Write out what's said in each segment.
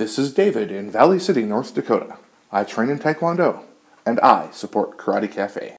This is David in Valley City, North Dakota. I train in Taekwondo, and I support Karate Cafe.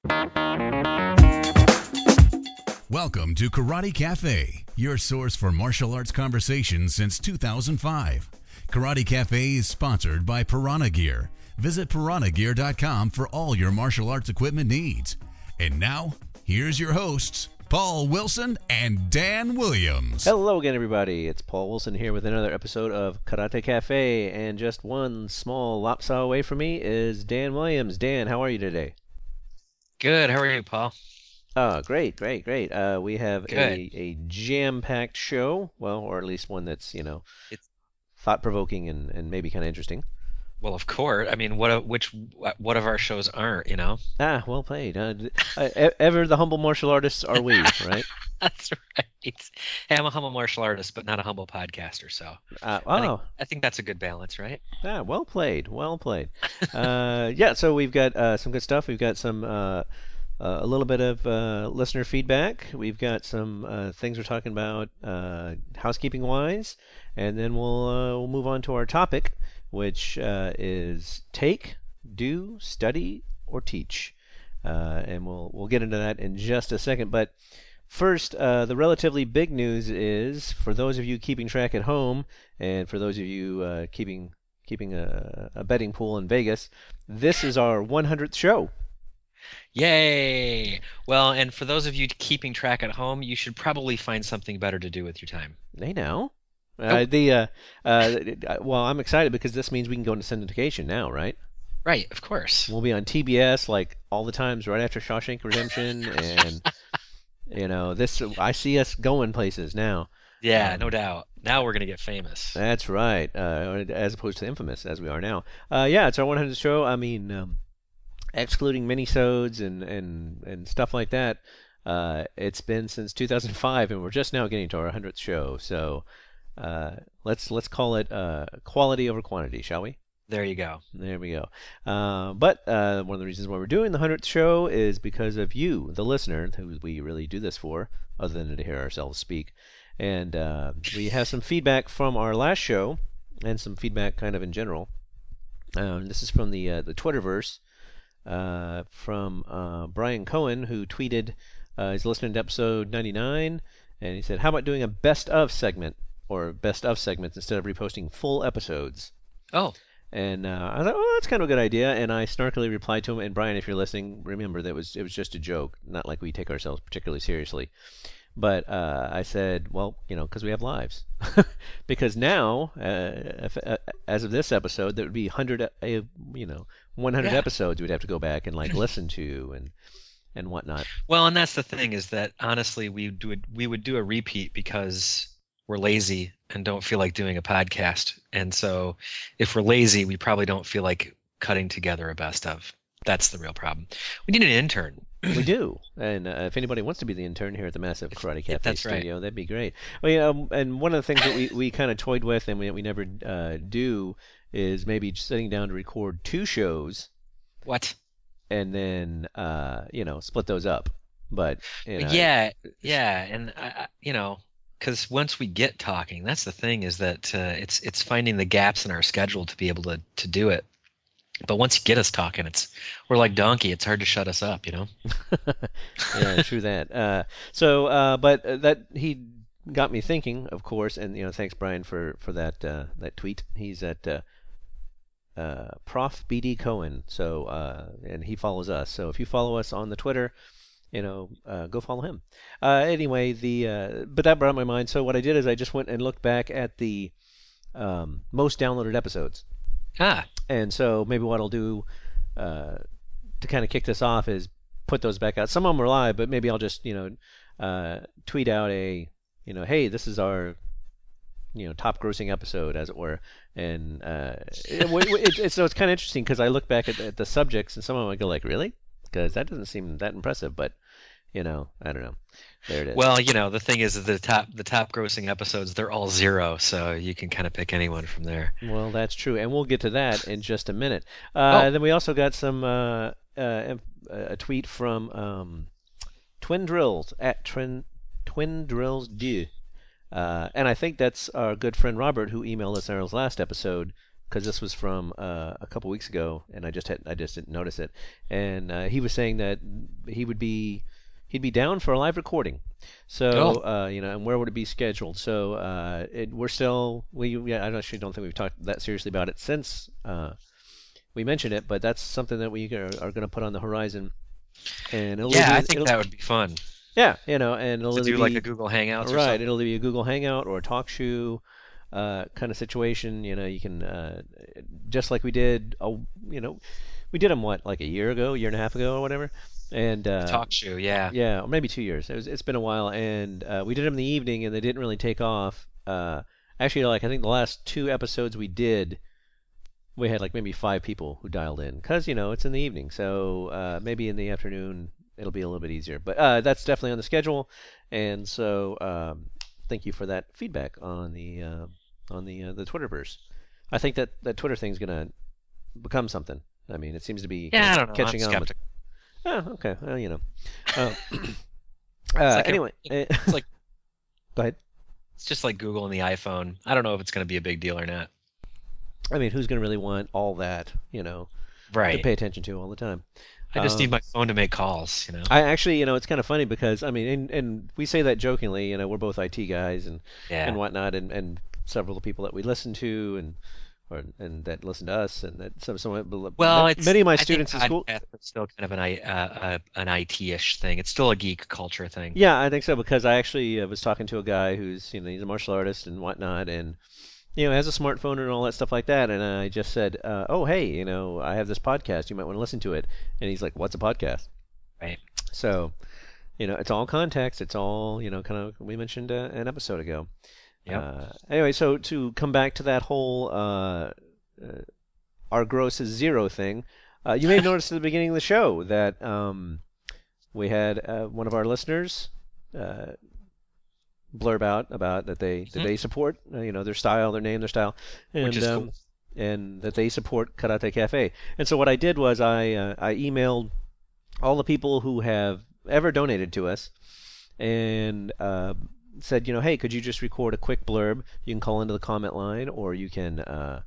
Welcome to Karate Cafe, your source for martial arts conversations since 2005. Karate Cafe is sponsored by Piranha Gear. Visit piranhagear.com for all your martial arts equipment needs. And now, here's your hosts, Paul Wilson and Dan Williams. Hello again, everybody. It's Paul Wilson here with another episode of Karate Cafe, and just one small lopsaw away from me is Dan Williams. Dan, how are you today? Good. How are you, Paul? Oh, great, great, great. Uh, we have Good. a, a jam-packed show, well, or at least one that's you know It's- thought-provoking and, and maybe kind of interesting. Well, of course. I mean, what? Which? What of our shows aren't? You know. Ah, well played. Uh, uh, ever the humble martial artists are we, right? That's right. Hey, I'm a humble martial artist, but not a humble podcaster. So Uh, I think, oh, I think that's a good balance, right? Yeah, well played, well played. uh, yeah, so we've got uh, some good stuff. We've got some uh, uh, a little bit of uh, listener feedback. We've got some uh, things we're talking about uh, housekeeping wise, and then we'll uh, we'll move on to our topic, which uh, is take, do, study, or teach, uh, and we'll we'll get into that in just a second, but. First, uh, the relatively big news is for those of you keeping track at home, and for those of you uh, keeping keeping a, a betting pool in Vegas, this is our 100th show. Yay! Well, and for those of you keeping track at home, you should probably find something better to do with your time. Hey now, uh, the uh, uh, well, I'm excited because this means we can go into syndication now, right? Right. Of course. We'll be on TBS like all the times right after Shawshank Redemption, and you know this. I see us going places now. Yeah, Um, no doubt. Now we're gonna get famous. That's right, uh, as opposed to infamous as we are now. Uh, yeah, it's our 100th show. I mean, um, excluding minisodes and, and, and stuff like that, uh, it's been since 2005, and we're just now getting to our 100th show. So uh, let's let's call it uh, quality over quantity, shall we? There you go. There we go. Uh, but uh, one of the reasons why we're doing the 100th show is because of you, the listener, who we really do this for, other than to hear ourselves speak. And uh, we have some feedback from our last show and some feedback kind of in general. Um, this is from the, uh, the Twitterverse uh, from uh, Brian Cohen, who tweeted uh, he's listening to episode 99, and he said, How about doing a best of segment or best of segments instead of reposting full episodes? Oh, And uh, I was like, "Oh, that's kind of a good idea." And I snarkily replied to him. And Brian, if you're listening, remember that was it was just a joke, not like we take ourselves particularly seriously. But uh, I said, "Well, you know, because we have lives. because now, uh, if, uh, as of this episode, there would be hundred, uh, you know, 100 Yeah. episodes we'd have to go back and like listen to and and whatnot. well, and that's the thing is that honestly, we do we would do a repeat because we're lazy and don't feel like doing a podcast. And so, if we're lazy, we probably don't feel like cutting together a best of. That's the real problem. We need an intern. we do. And uh, if anybody wants to be the intern here at the Massive Karate Cafe that's right. studio, that'd be great. Well, yeah, um, and one of the things that we, we kind of toyed with and we, we never uh, do is maybe sitting down to record two shows What? and then, uh, you know, split those up. But, you know, yeah, yeah, and I, I- you know, because once we get talking, that's the thing is that uh, it's it's finding the gaps in our schedule to be able to to do it. But once you get us talking, it's we're like donkey. It's hard to shut us up, you know. yeah, true that. Uh, so, uh, but uh, that he got me thinking, of course, and you know, thanks Brian for for that uh, that tweet. He's at uh, Prof BD Cohen. So, and he follows us. So, if you follow us on the Twitter, you know, uh, go follow him. Uh, anyway, the uh, but that brought my mind. So, what I did is I just went and looked back at the um, most downloaded episodes. Ah, And so maybe what I'll do uh, to kind of kick this off is put those back out. Some of them are live, but maybe I'll just you know uh, tweet out a you know hey this is our you know top grossing episode as it were, and uh, it, it, it, so it's kind of interesting because I look back at, at the subjects and some of them I go like really because that doesn't seem that impressive, but you know I don't know. There it is. well, you know, the thing is the top the top grossing episodes they're all zero, so you can kind of pick anyone from there. Well, that's true, and we'll get to that in just a minute. Uh, Oh. Then we also got some uh, uh, a tweet from um, Twin Drills at Twin Twin Drills Do, uh, and I think that's our good friend Robert who emailed us in our last episode because this was from uh, a couple weeks ago, and I just had I just didn't notice it. And uh, he was saying that he would be he'd be down for a live recording. So Oh. uh, you know, and where would it be scheduled? So uh, it, we're still we yeah, I actually don't think we've talked that seriously about it since uh, we mentioned it, but that's something that we are, are going to put on the horizon. And it'll Yeah, either- I think that would be fun yeah, you know, and it'll to do like a Google Hangouts or right. It'll be a Google Hangout or a talk show uh, kind of situation. You know, you can uh, just like we did. A, you know, we did them what like a year ago, year and a half ago, or whatever. And uh, Talk show, yeah. yeah, or maybe two years. It was, it's been a while, and uh, we did them in the evening, and they didn't really take off. Uh, actually, like I think the last two episodes we did, we had like maybe five people who dialed in, because you know it's in the evening, so uh, maybe in the afternoon it'll be a little bit easier. But uh, that's definitely on the schedule, and so um, thank you for that feedback on the uh, on the uh, the Twitterverse. I think that that Twitter thing's gonna become something. I mean, it seems to be Yeah, I don't know. catching I'm on. with- skeptical. Oh, okay. Well, you know. Uh, uh, like anyway, eh, It's like go ahead. it's just like Google and the iPhone. I don't know if it's going to be a big deal or not. I mean, who's going to really want all that, you know, right? to pay attention to all the time? I just Um, need my phone to make calls. You know. I actually, you know, it's kind of funny because I mean, and, and we say that jokingly. You know, we're both IT guys and yeah. and whatnot, and, and several of the people that we listen to and or and that listen to us and that some some well, ma- it's, many of my I students in school. are still kind of an I uh, uh, an IT-ish thing. It's still a geek culture thing. Yeah, I think so because I actually uh, was talking to a guy who's you know he's a martial artist and whatnot, and you know has a smartphone and all that stuff like that. And I just said, uh, "Oh, hey, you know, I have this podcast. You might want to listen to it." And he's like, "What's a podcast?" Right. So, you know, it's all context. It's all you know, kind of we mentioned uh, an episode ago. Yep. Uh, anyway, so to come back to that whole uh, uh, our gross is zero thing, uh, you may have noticed at the beginning of the show that um, we had uh, one of our listeners uh, blurb out about that they that Mhm. they support uh, you know their style, their name, their style, and Which is um, cool. and that they support Karate Cafe. And so what I did was I uh, I emailed all the people who have ever donated to us and uh, said, you know, hey, could you just record a quick blurb? You can call into the comment line, or you can, uh,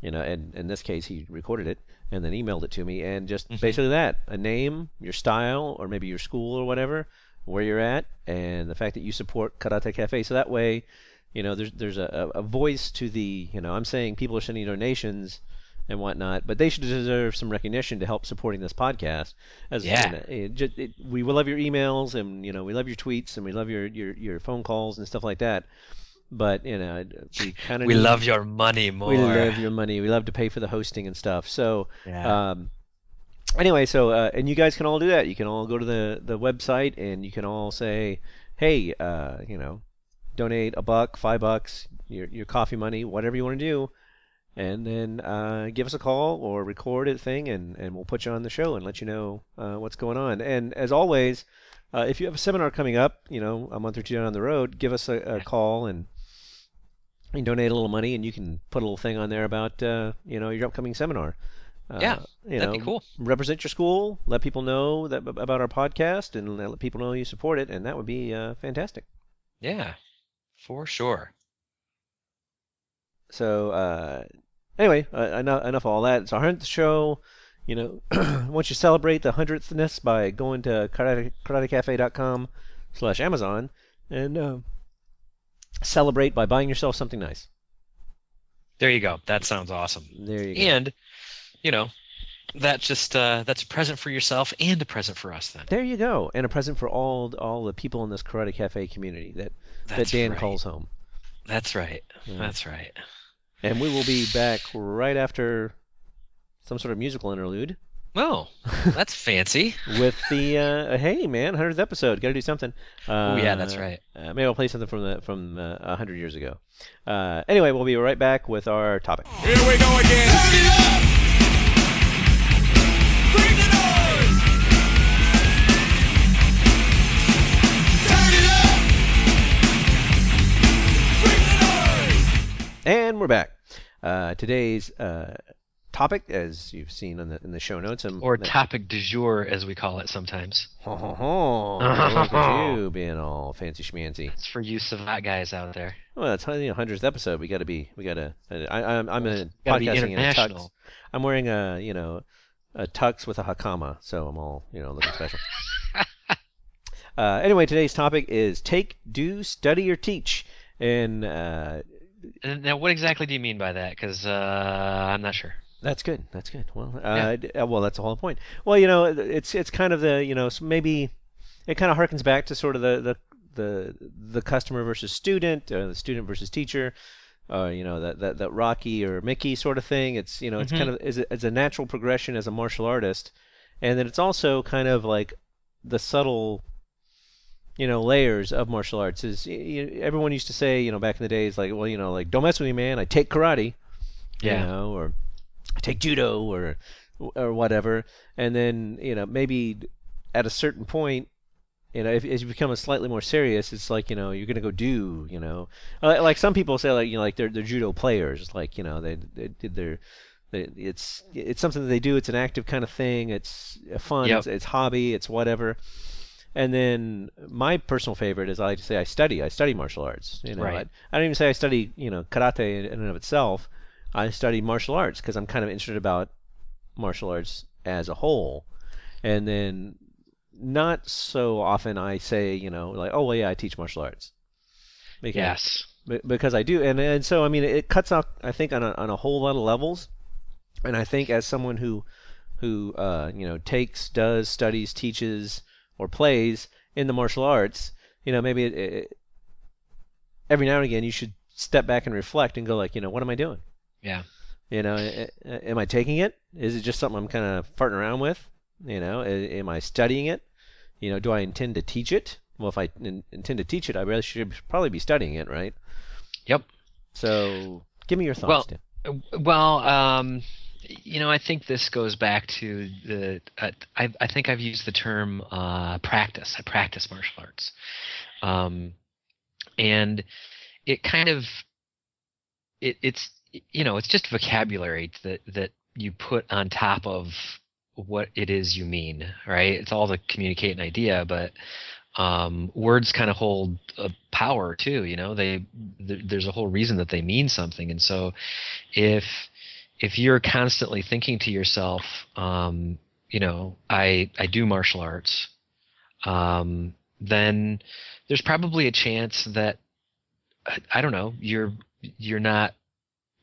you know, and in this case, he recorded it and then emailed it to me, and just Mhm. basically that: a name, your style, or maybe your school or whatever, where you're at, and the fact that you support Karate Cafe. So that way, you know, there's there's a, a voice to the, you know, I'm saying people are sending donations and whatnot, but they should deserve some recognition to help supporting this podcast. As Yeah. you know, it, we will love your emails, and you know, we love your tweets, and we love your your, your phone calls and stuff like that. But you know, we kind of We love your money more. we love your money. We love to pay for the hosting and stuff. So Yeah. um, anyway, so uh, and you guys can all do that. You can all go to the the website and you can all say, hey, uh, you know, donate a buck, five bucks, your your coffee money, whatever you want to do, and then uh, give us a call or record a thing, and and we'll put you on the show and let you know uh, what's going on. And as always. Uh, if you have a seminar coming up, you know, a month or two down the road, give us a, a call and can donate a little money, and you can put a little thing on there about uh, you know your upcoming seminar. Uh, Yeah, you That'd know, be cool. represent your school, let people know that about our podcast, and let people know you support it, and that would be uh, fantastic. Yeah, for sure. So uh, anyway, uh, enough enough of all that. It's our hundredth show. You know, once you celebrate the hundredthness by going to karate, karatecafe.com slash Amazon and uh, celebrate by buying yourself something nice. There you go. That sounds awesome. There you go. And, you know, that just uh, that's a present for yourself and a present for us. Then There you go, and a present for all all the people in this Karate Cafe community that that Dan right. calls home. That's right. Yeah. That's right. And we will be back right after some sort of musical interlude Oh, that's fancy. with the uh, hey man, hundredth episode. Got to do something. Uh, Oh yeah, that's right. Uh, maybe I'll play something from the from uh, a hundred years ago. Uh, anyway, we'll be right back with our topic. Here we go again. And we're back. Uh, today's uh, topic, as you've seen in the in the show notes, and Or topic du jour, as we call it sometimes. Ho, ho, ho. Look at you being all fancy schmancy. It's for you Savate guys out there. Well, it's know, hundredth episode. We got to be. We got to. I, I'm I'm a podcasting in a tux. I'm wearing a you know a tux with a hakama, so I'm all you know looking special. uh, anyway, today's topic is take, do, study, or teach, and uh, And Now, what exactly do you mean by that? Because uh, I'm not sure. That's good. That's good. Well, uh, d- uh, well, that's the whole point. Well, you know, it's it's kind of the you know maybe it kind of harkens back to sort of the the the, the customer versus student, uh, the student versus teacher, uh, you know that, that that Rocky or Mickey sort of thing. It's you know it's kind of is a, it's a natural progression as a martial artist, and then it's also kind of like the subtle you know layers of martial arts is y- y- everyone used to say you know back in the days like well you know like don't mess with me man I take karate Yeah. you know, or I take judo or or whatever, and then you know maybe at a certain point, you know, if as you become a slightly more serious, it's like you know you're gonna go do, you know, Uh, like some people say like you know like they're they're judo players, like you know they they did their. they- It's it's something that they do. It's an active kind of thing. It's fun. Yep. It's, it's hobby. It's whatever. And then my personal favorite is I like to say I study. I study martial arts. You know, Right. I, I don't even say I study you know karate in and of itself. I study martial arts because I'm kind of interested about martial arts as a whole. And then not so often I say, you know, like, oh, well, yeah, I teach martial arts. Because, Yes. be- Because I do. And, and so, I mean, it cuts out, I think, on a, on a whole lot of levels. And I think as someone who, who uh, you know, takes, does, studies, teaches, or plays in the martial arts, you know, maybe it, it, every now and again you should step back and reflect and go like, you know, what am I doing? Yeah. You know, am I taking it? Is it just something I'm kind of farting around with? You know, am I studying it? You know, do I intend to teach it? Well, if I in- intend to teach it, I really should probably be studying it, right? Yep. So, give me your Well, thoughts, Tim. Uh, Well, um, you know, I think this goes back to the. Uh, I, I think I've used the term uh, practice. I practice martial arts, um, and it kind of it, it's you know it's just vocabulary that that you put on top of what it is you mean, right? It's all to communicate an idea, but um, words kind of hold a power too. You know, they th- there's a whole reason that they mean something, and so if if you're constantly thinking to yourself, um, you know, I I do martial arts, um, then there's probably a chance that I, don't know you're you're not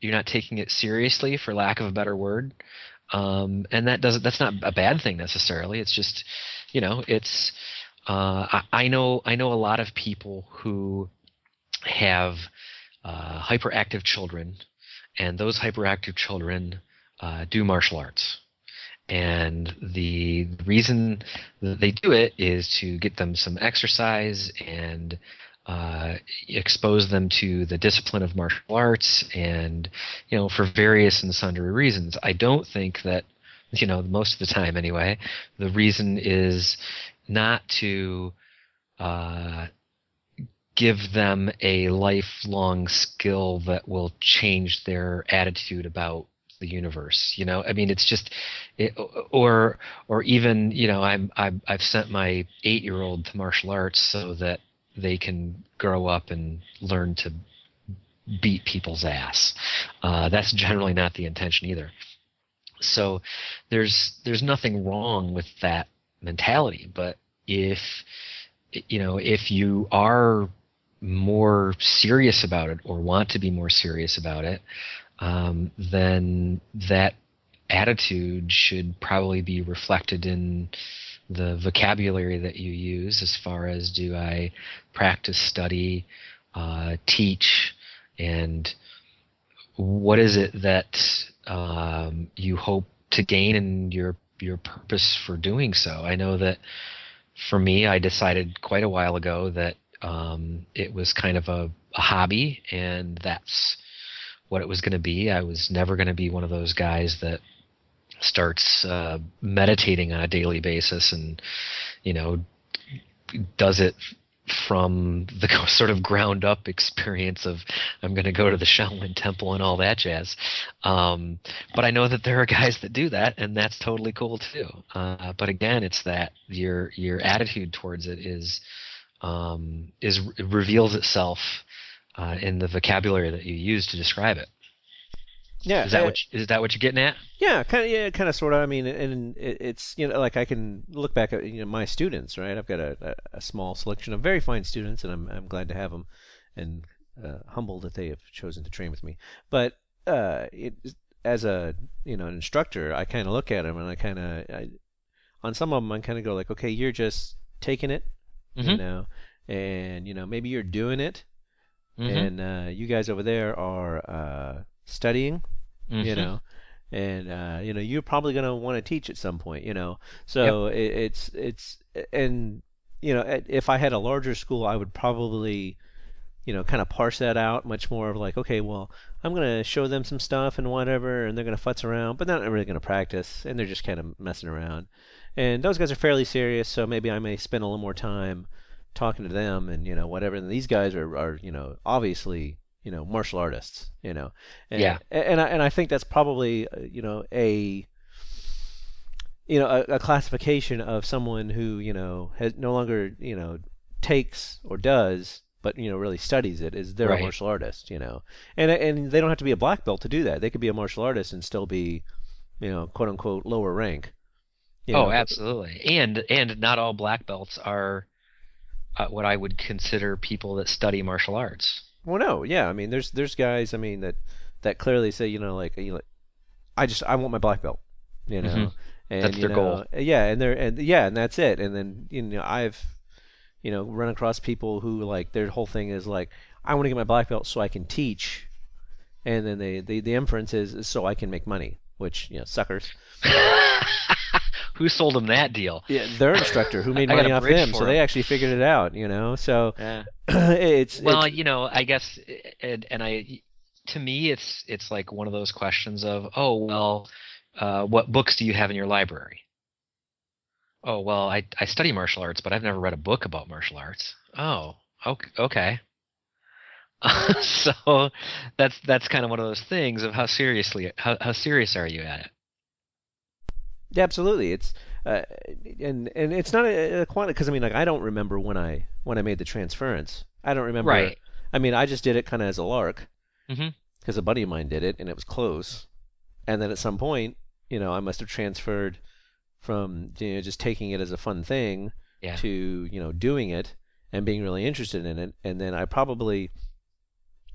you're not taking it seriously for lack of a better word. Um, and that doesn't that's not a bad thing necessarily. It's just you know it's uh, I, I know I know a lot of people who have uh, hyperactive children and those hyperactive children uh, do martial arts. And the reason that they do it is to get them some exercise and uh, expose them to the discipline of martial arts and you know for various and sundry reasons. I don't think that you know most of the time anyway the reason is not to uh, give them a lifelong skill that will change their attitude about the universe you know? I mean it's just it, or or even you know i'm I've, I've sent my eight year old to martial arts so that they can grow up and learn to beat people's ass. Uh, that's generally not the intention either. So there's there's nothing wrong with that mentality but if you know if you are more serious about it or want to be more serious about it um, then that attitude should probably be reflected in the vocabulary that you use as far as do I practice, study, uh, teach, and what is it that um, you hope to gain in your your purpose for doing so? I know that for me, I decided quite a while ago that um, it was kind of a, a hobby, and that's what it was going to be. I was never going to be one of those guys that starts uh, meditating on a daily basis and you know does it from the sort of ground up experience of I'm going to go to the Shaolin Temple and all that jazz. Um, but I know that there are guys that do that, and that's totally cool too. Uh, but again, it's that your your attitude towards it is um, is reveals itself uh, in the vocabulary that you use to describe it. Yeah, Is that uh, what you, is that what you're getting at? Yeah, kind of. Yeah, kind of, sort of. I mean, and it, it's you know, like I can look back at you know my students, right? I've got a, a, a small selection of very fine students, and I'm I'm glad to have them, and uh, humbled that they have chosen to train with me. But uh, it, as a you know an instructor, I kind of look at them, and I kind of, on some of them, I kind of go like, okay, you're just taking it, you Mhm. know, and you know maybe you're doing it, Mhm. and uh, you guys over there are uh, studying you Mhm. know and uh, you know you're probably going to want to teach at some point you know so it, it's it's and you know if i had a larger school i would probably you know kind of parse that out much more of like okay well i'm going to show them some stuff and whatever and they're going to futz around but they're not really going to practice and they're just kind of messing around. And those guys are fairly serious so maybe i may spend a little more time talking to them and you know whatever. And these guys are, are you know obviously you know martial artists you know. And, Yeah. and I, and I think that's probably uh, you know a you know a, a classification of someone who you know has no longer you know takes or does but you know really studies it is they're Right. a martial artist you know and and they don't have to be a black belt to do that they could be a martial artist and still be you know quote unquote lower rank you oh, know. absolutely. And and not all black belts are uh, what I would consider people that study martial arts. Well, no, yeah. I mean, there's there's guys. I mean that that clearly say you know like you know, I just I want my black belt, you know, Mhm. and That's you their know, goal. Yeah, and they're and yeah, and that's it. And then you know I've you know run across people who like their whole thing is like I want to get my black belt so I can teach, and then they the the inference is, is so I can make money, which you know suckers. Who sold them that deal? Yeah, their instructor who made money off them, so 'em. they actually figured it out, you know. So Yeah. it's Well, it's, you know, I guess, and, and I, to me, it's it's like one of those questions of, oh well, uh, what books do you have in your library? Oh well, I I study martial arts, but I've never read a book about martial arts. Oh, okay, so that's that's kind of one of those things of how seriously how how serious are you at it? Yeah, absolutely. It's uh, and and it's not a, a quantity because I mean, like I don't remember when I when I made the transference. I don't remember. Right. I mean, I just did it kind of as a lark because a buddy of mine did it and it was close. And then at some point, you know, I must have transferred from you know just taking it as a fun thing Yeah. to you know doing it and being really interested in it. And then I probably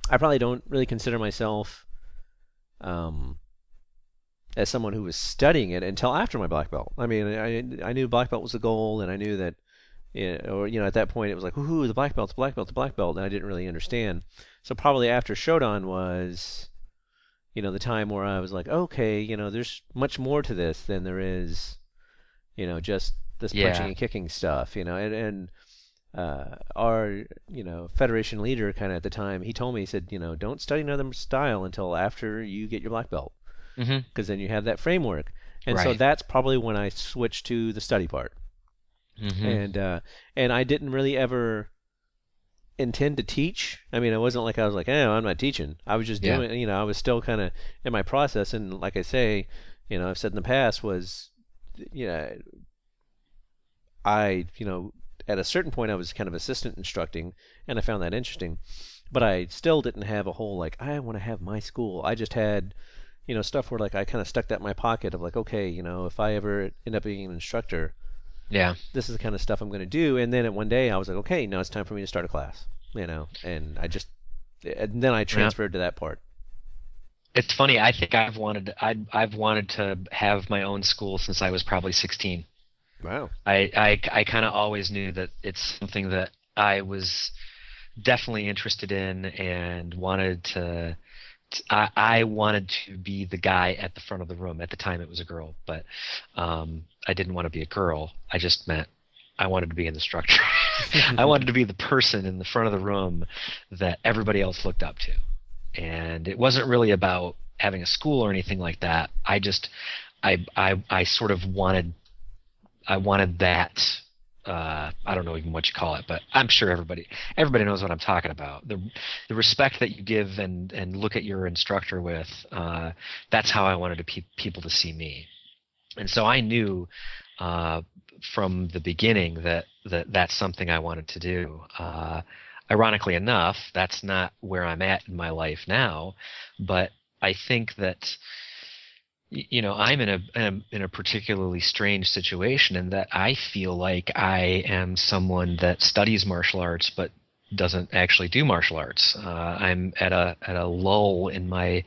I probably don't really consider myself um, as someone who was studying it until after my black belt. I mean, I I knew black belt was the goal, and I knew that, or you know, at that point it was like, whoo, the black belt, the black belt, the black belt, and I didn't really understand. So probably after Shodan was, you know, the time where I was like, okay, you know, there's much more to this than there is, you know, just this Yeah. punching and kicking stuff, you know, and and uh, our you know federation leader kind of at the time he told me he said you know don't study another style until after you get your black belt. Because then you have that framework. And so that's probably when i switched to the study part. Mhm. and uh, and i didn't really ever intend to teach. I mean it wasn't like i was like oh i'm not teaching. I was just Yeah. doing you know i was still kind of in my process. And like i say you know i've said in the past was you know i you know at a certain point i was kind of assistant instructing and i found that interesting but i still didn't have a whole like i want to have my school i just had you know stuff where like i kind of stuck that in my pocket of like okay you know if i ever end up being an instructor yeah. this is the kind of stuff I'm going to do. And then at one day I was like, okay, now it's time for me to start a class, you know, and I just, and then I transferred to that part. It's funny. I think I've wanted I I've wanted to have my own school since I was probably 16. Wow. I I, I kind of always knew that it's something that I was definitely interested in and wanted to. I, I wanted to be the guy at the front of the room. At the time, it was a girl, but um, I didn't want to be a girl. I just meant I wanted to be in the structure. I wanted to be the person in the front of the room that everybody else looked up to. And it wasn't really about having a school or anything like that. I just, I, I, I sort of wanted, I wanted that uh, I don't know even what you call it, but I'm sure everybody everybody knows what I'm talking about. The the respect that you give and and look at your instructor with. Uh, that's how I wanted to pe- people to see me, and so I knew uh, from the beginning that that that's something I wanted to do. Ironically enough, that's not where I'm at in my life now, but I think that you know i'm in a, in a in a particularly strange situation in that i feel like i am someone that studies martial arts but doesn't actually do martial arts. Uh, i'm at a at a lull in my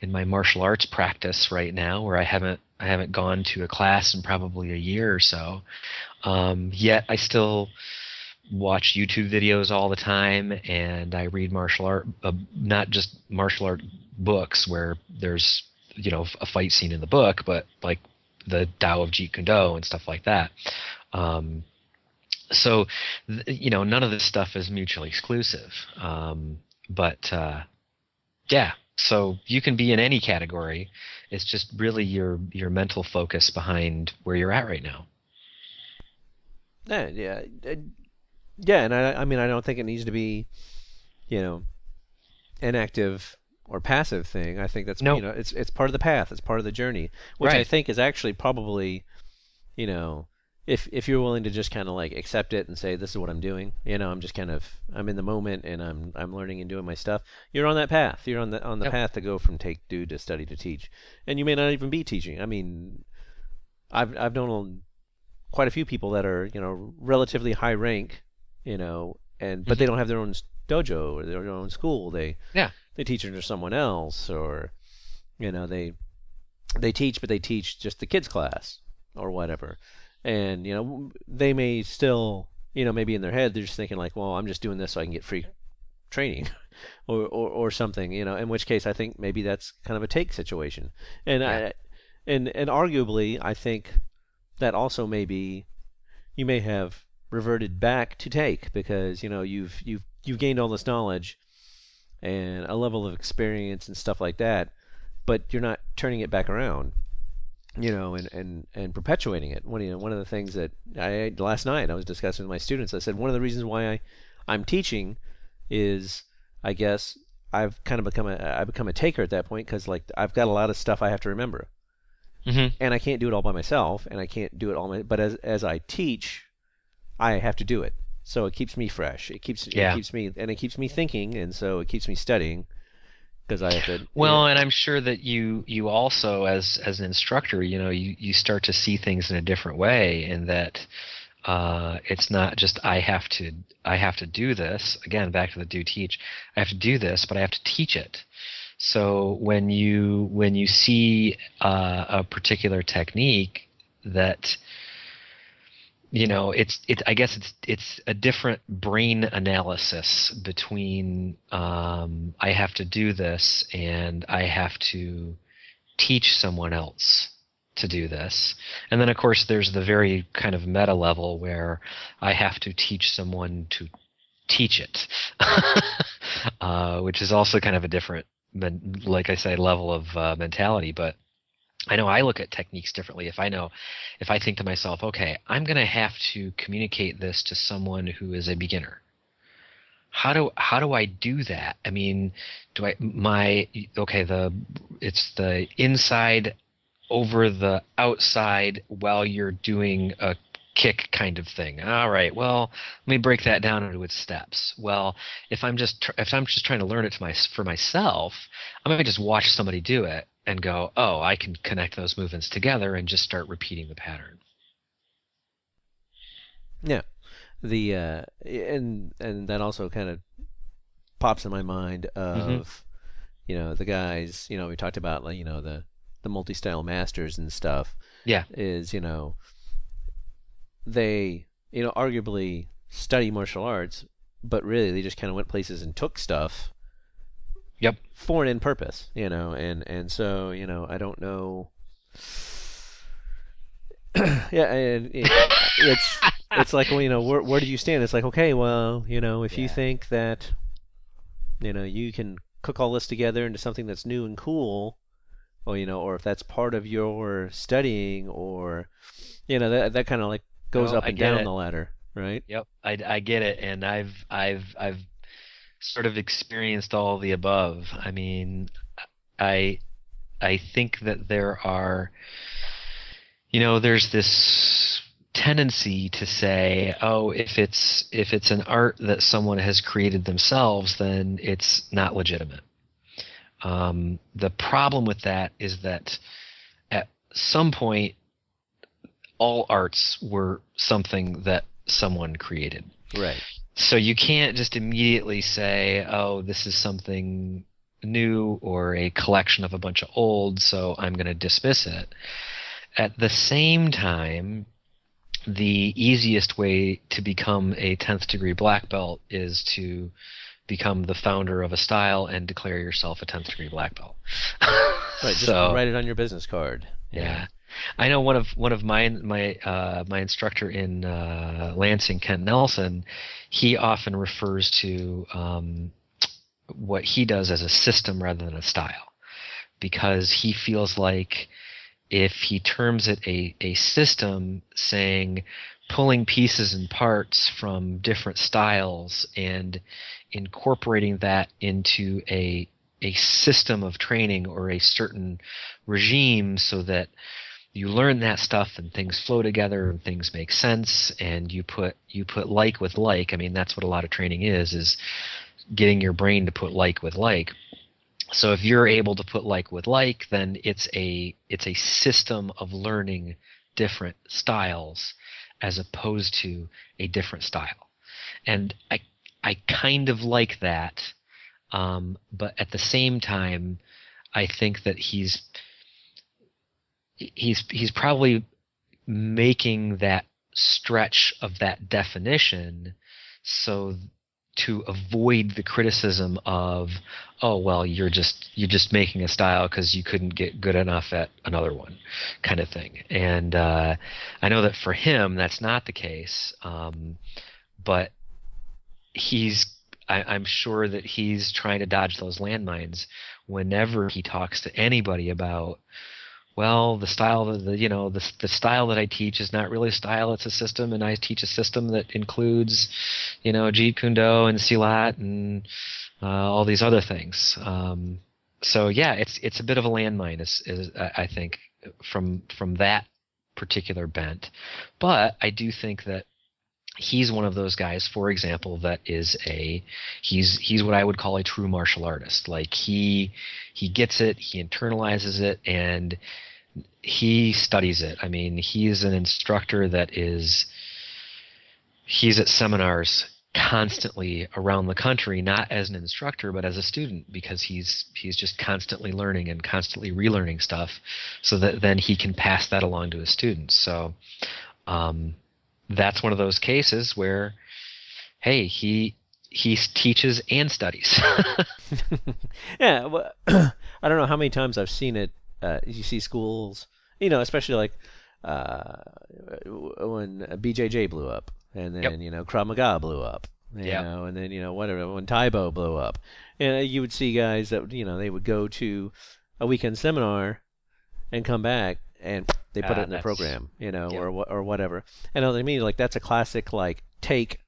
in my martial arts practice right now where i haven't i haven't gone to a class in probably a year or so. Um, yet i still watch youtube videos all the time and i read martial art uh, not just martial art books where there's you know a fight scene in the book, but like the Tao of Jeet Kune Do and stuff like that. Um, so you know none of this stuff is mutually exclusive. Um, but uh, yeah, so you can be in any category. It's just really your your mental focus behind where you're at right now. Yeah, yeah, yeah, and I, I mean, I don't think it needs to be, you know, an active or passive thing. I think that's No. you know it's it's part of the path. It's part of the journey, which I think is actually probably, you know, if if you're willing to just kind of like accept it and say this is what I'm doing. You know, I'm just kind of I'm in the moment and I'm I'm learning and doing my stuff. You're on that path. You're on the on the Yep. path to go from take do to study to teach, and you may not even be teaching. I mean, I've I've known quite a few people that are you know relatively high rank, you know, and but they mm-hmm. don't have their own dojo or their own school. They Yeah. they teach under someone else, or you know they they teach, but they teach just the kids class or whatever, and you know they may still you know maybe in their head they're just thinking like, well, I'm just doing this so I can get free training. Or, or, or something, you know. In which case, I think maybe that's kind of a take situation, and I, and and arguably, I think that also may be you may have reverted back to take because you know you've you've you've gained all this knowledge and a level of experience and stuff like that but you're not turning it back around you know and and and perpetuating it one you know one of the things that I last night I was discussing with my students I said one of the reasons why I I'm teaching is I guess I've kind of become a I become a taker at that point because like I've got a lot of stuff I have to remember Mm-hmm. and I can't do it all by myself, and I can't do it all. My, but as as I teach, I have to do it. So it keeps me fresh. It keeps Yeah. it keeps me and it keeps me thinking, and so it keeps me studying because I have to. Well, and I'm sure that you you also as as an instructor, you know, you you start to see things in a different way, and that uh, it's not just I have to I have to do this again. Back to the do teach. I have to do this, but I have to teach it. So when you when you see uh, a particular technique that you know it's it i guess it's it's a different brain analysis between um, i have to do this and i have to teach someone else to do this. And then of course there's the very kind of meta level where i have to teach someone to teach it uh, which is also kind of a different like i say level of uh, mentality but I know I look at techniques differently. If I know, if I think to myself, okay, I'm going to have to communicate this to someone who is a beginner. How do how do I do that? I mean, do I my okay the it's the inside over the outside while you're doing a kick kind of thing. All right. Well, let me break that down into its steps. Well, if I'm just tr- if I'm just trying to learn it my for myself, I might just watch somebody do it and go, "Oh, I can connect those movements together and just start repeating the pattern." Yeah, the uh, and and that also kind of pops in my mind of you know the guys you know we talked about like you know the the multi-style masters and stuff Yeah. is you know they you know arguably study martial arts but really they just kind of went places and took stuff Yep. for an end purpose you know and and so you know I don't know yeah and it, it's it's like well you know where where do you stand it's like okay well you know if you think that you know you can cook all this together into something that's new and cool or you know or if that's part of your studying or you know that that kind of like goes Well, up and down it. the ladder right? Yep, I, I get it, and I've I've I've sort of experienced all the above. I mean, I I think that there are, you know, there's this tendency to say, oh, if it's if it's an art that someone has created themselves, then it's not legitimate. Um, the problem with that is that at some point, all arts were something that someone created. Right. So you can't just immediately say, oh, this is something new or a collection of a bunch of old, so I'm going to dismiss it. At the same time, the easiest way to become a 10th degree black belt is to become the founder of a style and declare yourself a 10th degree black belt. Right. Just so, write it on your business card. yeah. I know one of one of my my uh, my instructor in uh, Lansing, Kent Nelson, he often refers to um, what he does as a system rather than a style, because he feels like if he terms it a a system, saying pulling pieces and parts from different styles and incorporating that into a a system of training or a certain regime so that you learn that stuff and things flow together and things make sense and you put you put like with like i mean that's what a lot of training is is getting your brain to put like with like. So if you're able to put like with like then it's a it's a system of learning different styles as opposed to a different style. And i i kind of like that um, but at the same time i think that he's he's he's probably making that stretch of that definition so to avoid the criticism of oh well you're just you're just making a style because you couldn't get good enough at another one kind of thing. And uh, i know that for him that's not the case um, but he's I, i'm sure that he's trying to dodge those landmines whenever he talks to anybody about well, the style that the you know the the style that I teach is not really a style; it's a system, and I teach a system that includes, you know, Jeet Kune Do and Silat and uh, all these other things. Um, so yeah, it's it's a bit of a landmine, is, is I think from from that particular bent, but I do think that he's one of those guys for example that is a he's he's what i would call a true martial artist. Like he he gets it he internalizes it and he studies it. I mean he's an instructor that is he's at seminars constantly around the country not as an instructor but as a student because he's he's just constantly learning and constantly relearning stuff so that then he can pass that along to his students. So um, that's one of those cases where, hey, he he teaches and studies. yeah, well, I don't know how many times I've seen it. Uh, you see schools, you know, especially like uh, when BJJ blew up, and then yep. you know Krav Maga blew up, you yep. know, and then you know whatever when Tae Bo blew up, and you would see guys that you know they would go to a weekend seminar and come back and they put it in the program, you know, yeah. or or whatever. And I mean, like that's a classic like take,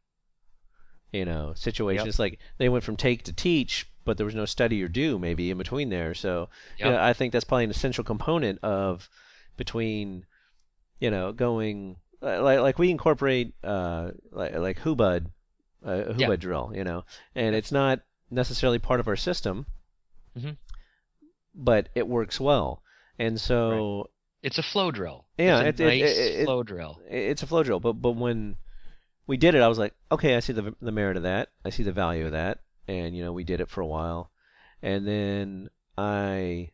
you know, situation. Yep. It's like they went from take to teach, but there was no study or do maybe in between there. So yep. I think that's probably an essential component of between, you know, going like like we incorporate uh like like Hubud, uh, Hubud yep. drill, you know, and it's not necessarily part of our system, mm-hmm. but it works well. And so. It's a flow drill. Yeah, it's a it, nice it, it, flow drill. It's a flow drill, but but when we did it, I was like, okay, I see the the merit of that. I see the value of that, and you know, we did it for a while, and then I,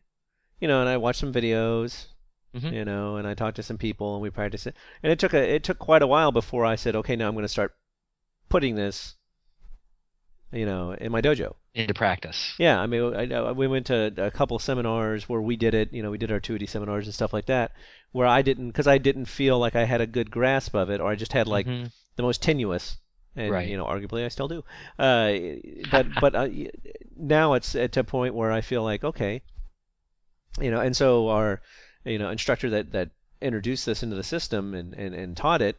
you know, and I watched some videos, mm-hmm. you know, and I talked to some people, and we practiced it, and it took a it took quite a while before I said, okay, now I'm going to start putting this, you know, in my dojo into practice. Yeah, I mean, I, I, we went to a couple seminars where we did it. You know, we did our 2D seminars and stuff like that, where I didn't, because I didn't feel like I had a good grasp of it, or I just had like mm-hmm. the most tenuous. And right. you know, arguably, I still do. Uh, but but uh, now it's at a point where I feel like okay, you know, and so our you know instructor that that introduced this into the system and and, and taught it,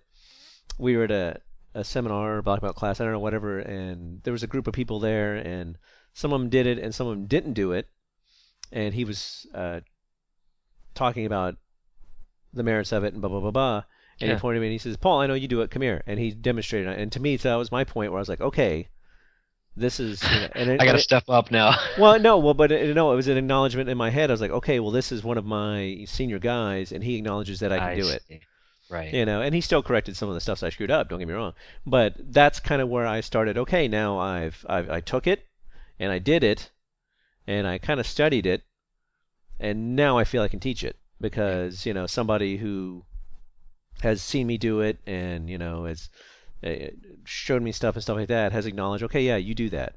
we were at a a seminar, black belt class, I don't know, whatever, and there was a group of people there, and some of them did it and some of them didn't do it, and he was uh, talking about the merits of it and blah blah blah blah. And Yeah. he pointed at me and he says, "Paul, I know you do it. Come here." And he demonstrated it. And to me, so that was my point where I was like, "Okay, this is." You know, and it, I got to step up now. well, no, well, but it, no, it was an acknowledgement in my head. I was like, okay, well, this is one of my senior guys, and he acknowledges that I can do it. Right. You know, and he still corrected some of the stuff I screwed up. Don't get me wrong, but that's kind of where I started. Okay, now I've, I've I took it, and I did it, and I kind of studied it, and now I feel I can teach it because you know somebody who has seen me do it and you know has uh, showed me stuff and stuff like that has acknowledged. Okay, yeah, you do that.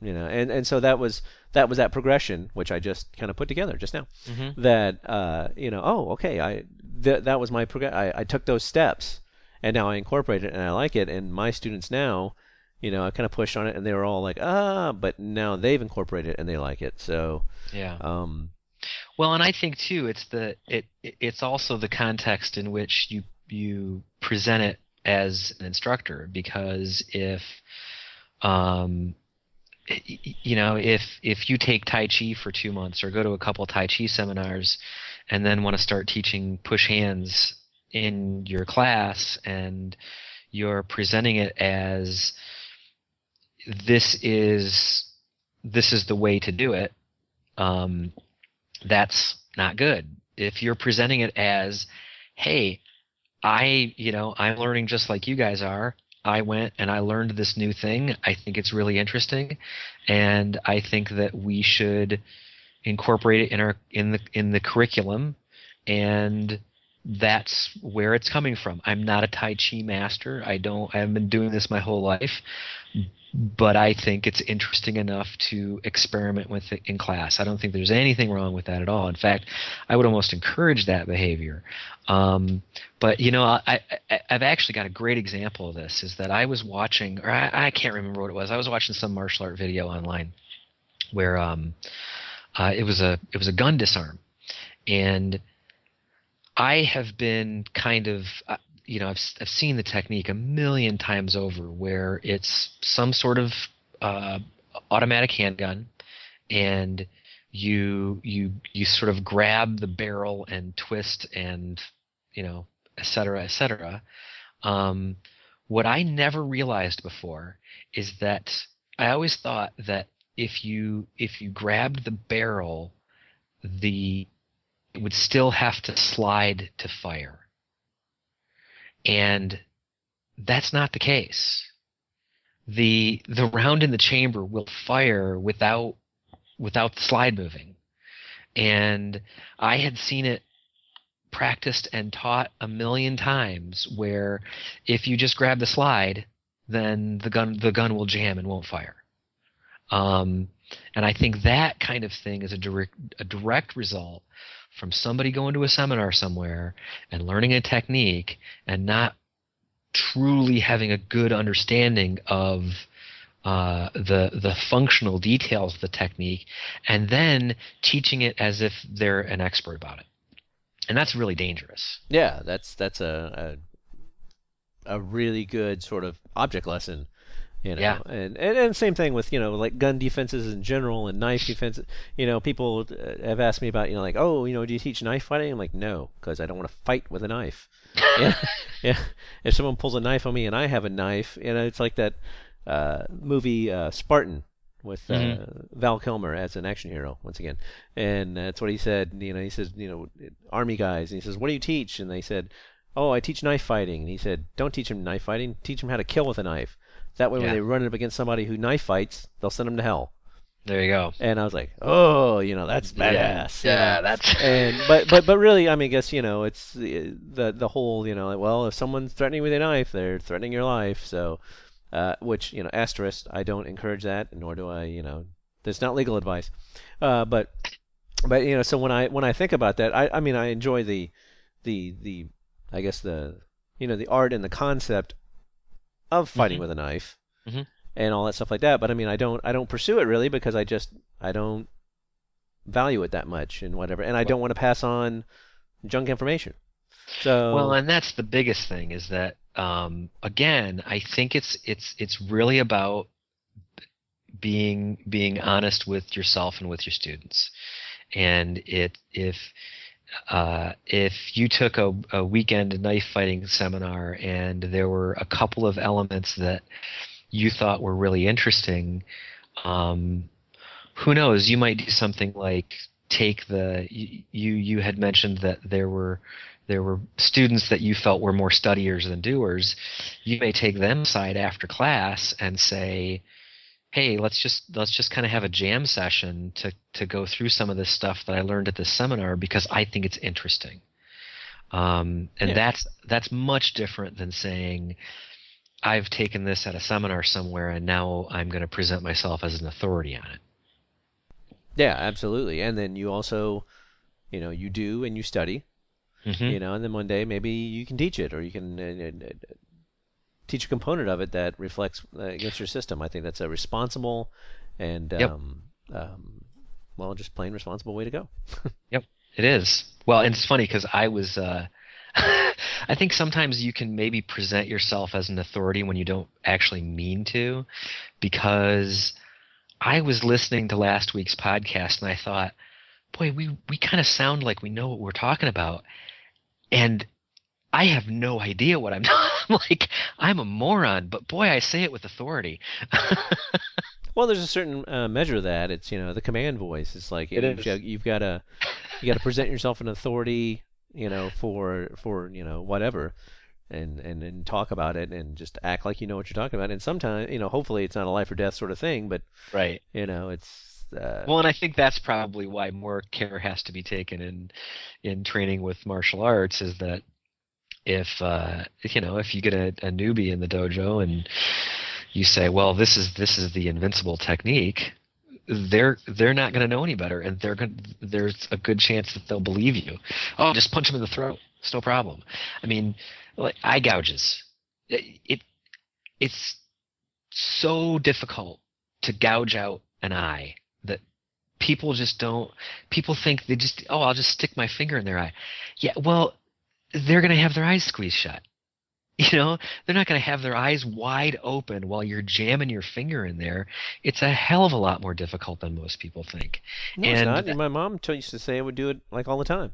You know, and and so that was that was that progression which I just kind of put together just now Mhm. that uh, you know, oh, okay, I th- that was my prog- I, I took those steps, and now I incorporate it, and I like it. And my students now, you know, I kind of pushed on it, and they were all like, ah, but now they've incorporated it and they like it. So, Yeah. um, Well, and I think too, it's the it it- it's also the context in which you you present it as an instructor because if um you know if if you take tai chi for 2 months or go to a couple tai chi seminars and then want to start teaching push hands in your class and you're presenting it as this is this is the way to do it um that's not good. If you're presenting it as, hey, I, you know, I'm learning just like you guys are. I went and I learned this new thing. I think it's really interesting, and I think that we should incorporate it in our in the in the curriculum, and that's where it's coming from. I'm not a Tai Chi master. I don't. I haven't been doing this my whole life, but I think it's interesting enough to experiment with it in class. I don't think there's anything wrong with that at all. In fact, I would almost encourage that behavior. Um, but you know, I, I, I've actually got a great example of this. Is that I was watching, or I, I can't remember what it was. I was watching some martial art video online where um, uh, it was a it was a gun disarm, and I have been kind of uh, you know I've I've seen the technique a million times over where it's some sort of uh, automatic handgun and you you you sort of grab the barrel and twist and you know et cetera et cetera. Um, what I never realized before is that I always thought that if you if you grabbed the barrel the would still have to slide to fire. And that's not the case. The the round in the chamber will fire without without the slide moving. And i had seen it practiced and taught a million times where if you just grab the slide then the gun the gun will jam and won't fire. Um, and i think that kind of thing is a direct a direct result from somebody going to a seminar somewhere and learning a technique and not truly having a good understanding of uh, the the functional details of the technique, and then teaching it as if they're an expert about it, and that's really dangerous. yeah, that's that's a, a a really good sort of object lesson. You know, Yeah. and, and and same thing with you know like gun defenses in general and knife defenses. You know, people have asked me about you know like oh you know do you teach knife fighting? I'm like no because I don't want to fight with a knife. yeah, yeah. If someone pulls a knife on me and I have a knife, you know it's like that uh, movie uh, Spartan with uh, Mhm. Val Kilmer as an action hero once again, and that's what he said. You know, he says you know army guys, and he says what do you teach? And they said. Oh, I teach knife fighting. And he said, "Don't teach him knife fighting. Teach him how to kill with a knife. That way, when Yeah. they run up against somebody who knife fights, they'll send them to hell." There you go. And I was like, "Oh, you know, that's badass." you Yeah, that's and but but but really, I mean, I guess you know, it's the the, the whole you know, like, well, if someone's threatening with a knife, they're threatening your life. So, uh, which you know, asterisk, I don't encourage that, nor do I, you know, that's not legal advice. Uh, but but you know, so when I when I think about that, I I mean, I enjoy the the the I guess the you know the art and the concept of fighting Mhm. with a knife Mhm. and all that stuff like that. But I mean, I don't I don't pursue it really because I just I don't value it that much and whatever, and I don't want to pass on junk information. So well, and that's the biggest thing is that um, again, I think it's it's it's really about being being honest with yourself and with your students. And it if uh, if you took a, a weekend knife fighting seminar and there were a couple of elements that you thought were really interesting, um, who knows? You might do something like take the you you had mentioned that there were there were students that you felt were more studiers than doers. You may take them aside after class and say, hey let's just let's just kind of have a jam session to to go through some of this stuff that i learned at this seminar because i think it's interesting um, and Yeah. that's that's much different than saying i've taken this at a seminar somewhere and now i'm going to present myself as an authority on it Yeah, absolutely. And then you also, you know, you do and you study, Mhm. you know, and then one day maybe you can teach it or you can uh, uh, uh, teach a component of it that reflects uh, against your system. I think that's a responsible and Yep. um, um, well, just plain responsible way to go. Yep, it is. Well, and it's funny because I was. I think sometimes you can maybe present yourself as an authority when you don't actually mean to, because I was listening to last week's podcast and I thought, boy, we we kind of sound like we know what we're talking about, and I have no idea what I'm. Like I'm a moron, but boy, I say it with authority. Well, there's a certain uh, measure of that. It's you know the command voice. It's like It you've, is. got- you've got to you got to present yourself an authority, you know, for for you know whatever, and and and talk about it and just act like you know what you're talking about. And sometimes you know, hopefully it's not a life or death sort of thing, but right. you know, it's uh, Well, and I think that's probably why more care has to be taken in in training with martial arts is that if uh, you know if you get a, a newbie in the dojo and you say, well, this is this is the invincible technique, they're they're not going to know any better, and they're going there's a good chance that they'll believe you. Oh, just punch them in the throat. It's no problem. I mean, like eye gouges. It, it it's so difficult to gouge out an eye that people just don't people think they just oh i'll just stick my finger in their eye yeah well they're going to have their eyes squeezed shut you know they're not going to have their eyes wide open while you're jamming your finger in there it's a hell of a lot more difficult than most people think no, it's and not. My mom used to say I would do it like all the time.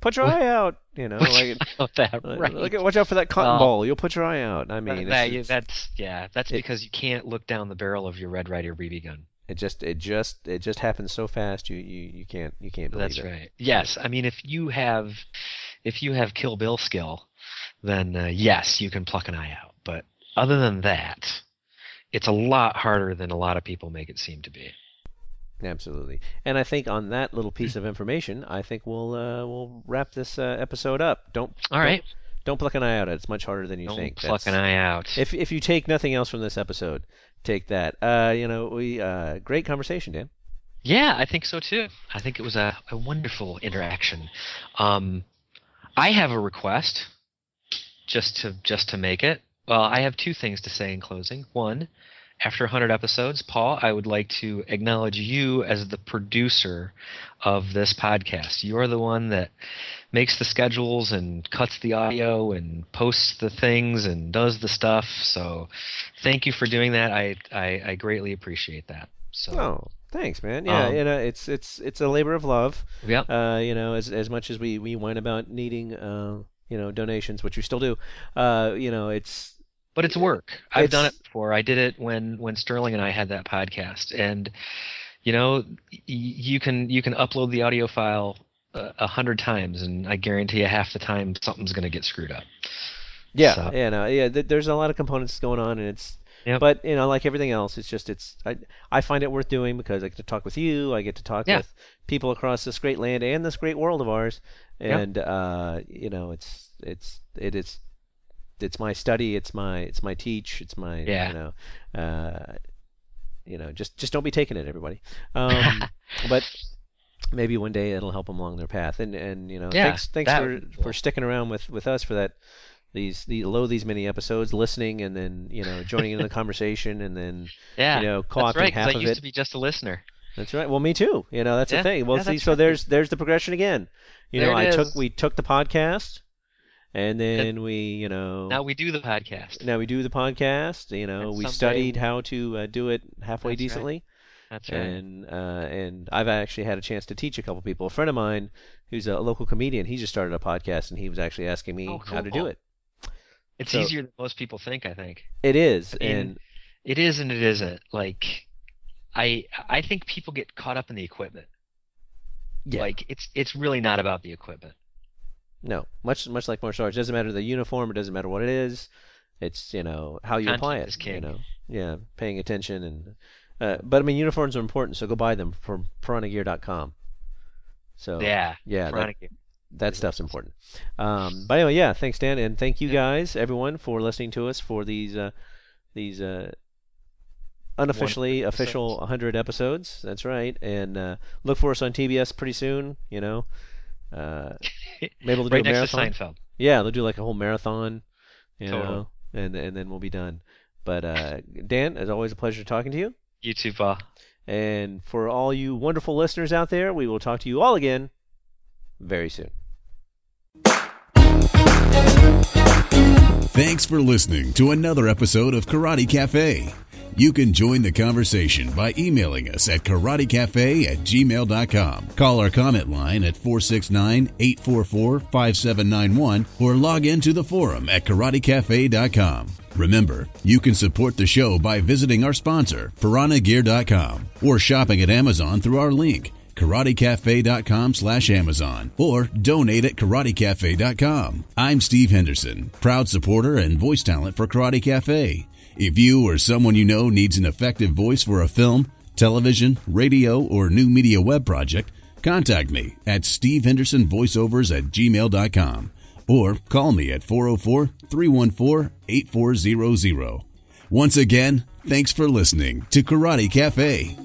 Put your eye out, you know. Like, that, uh, right. look at, watch out for that cotton Well, ball. You'll put your eye out. I uh, mean, that, it's, it's- that's yeah that's it- because you can't look down the barrel of your Red Ryder bb gun it just it just it just happens so fast. You you, you can't you can't believe That's it. right. Yes, I mean if you have if you have Kill Bill skill, then uh, yes, you can pluck an eye out. But other than that, it's a lot harder than a lot of people make it seem to be. Absolutely. And I think on that little piece of information, I think we'll uh, we'll wrap this uh, episode up. Don't All right, don't, don't pluck an eye out. It's much harder than you don't think. pluck an eye out. If if you take nothing else from this episode, take that. Uh, you know, we uh, great conversation, Dan. Yeah, I think so too. I think it was a, a wonderful interaction. Um, I have a request, just to just to make it. Well, I have two things to say in closing. One, after 100 episodes, Paul, I would like to acknowledge you as the producer of this podcast. You're the one that makes the schedules and cuts the audio and posts the things and does the stuff. So, thank you for doing that. I I, I greatly appreciate that. So, Oh, thanks, man. Yeah, Um, you know, it's it's it's a labor of love. yeah. Uh, you know, as as much as we we whine about needing uh, you know, donations, which we still do. Uh, you know, it's but it's work. I've done it before. I did it when when Sterling and I had that podcast, and you know, y- you can you can upload the audio file a a hundred times, and I guarantee you half the time something's going to get screwed up. Yeah, So- yeah, no, yeah. Th- there's a lot of components going on, and it's. Yep. But you know, like everything else, it's just it's. I I find it worth doing because I get to talk with you. I get to talk Yeah. with people across this great land and this great world of ours, And uh, you know, it's it's it is. It's my study. It's my it's my teach. It's my Yeah. you know, uh, you know, just just don't be taking it, everybody. Um, but maybe one day it'll help them along their path. And and you know, Yeah, thanks thanks for for sticking around with with us for that these the low these many episodes, listening, and then you know joining in the conversation, and then Yeah, you know co-opting right. half I of used it. to be just a listener. That's right. Well, me too. You know, that's Yeah, the thing. Well, yeah, see, so right. there's there's the progression again. You There know, I took we took the podcast, and then we, you know, Now we do the podcast. now we do the podcast. You know, And we someday- studied how to uh, do it halfway That's right. decently, That's right. and uh, and I've actually had a chance to teach a couple people. A friend of mine who's a local comedian, he just started a podcast, and he was actually asking me Oh, how to do it. it's so- easier than most people think. I think It is, I mean, and it is and it isn't. Like, I I think people get caught up in the equipment. Yeah, Like, it's it's really not about the equipment. no, much much like martial arts, it doesn't matter the uniform, it doesn't matter what it is. It's you know how you apply Content it. is king. You know, yeah, paying attention and. Uh, but I mean, uniforms are important, so go buy them from piranhagear.com. So yeah. yeah, that, that stuff's important. Um, but anyway, yeah, thanks Dan, and thank you guys, everyone, for listening to us for these uh, these uh, unofficially 100 official 100 episodes. That's right, and uh, look for us on TBS pretty soon. You know, uh, maybe we'll do right a next to marathon. Seinfeld. Yeah, they'll do like a whole marathon. You Totally. know, and and then we'll be done. But uh, Dan, as always, a pleasure talking to you. You too, Paul. And for all you wonderful listeners out there, we will talk to you all again very soon. Thanks for listening to another episode of Karate Cafe. You can join the conversation by emailing us at karatecafe at gmail.com. Call our comment line at 469 844 5791 or log into the forum at karatecafe.com. Remember, you can support the show by visiting our sponsor, piranhagear.com, or shopping at Amazon through our link, karatecafe.com slash Amazon, or donate at karatecafe.com. I'm Steve Henderson, proud supporter and voice talent for Karate Cafe. If you or someone you know needs an effective voice for a film, television, radio, or new media web project, contact me at stevehendersonvoiceovers at gmail.com or call me at 404 314 8400. Once again, thanks for listening to Karate Cafe.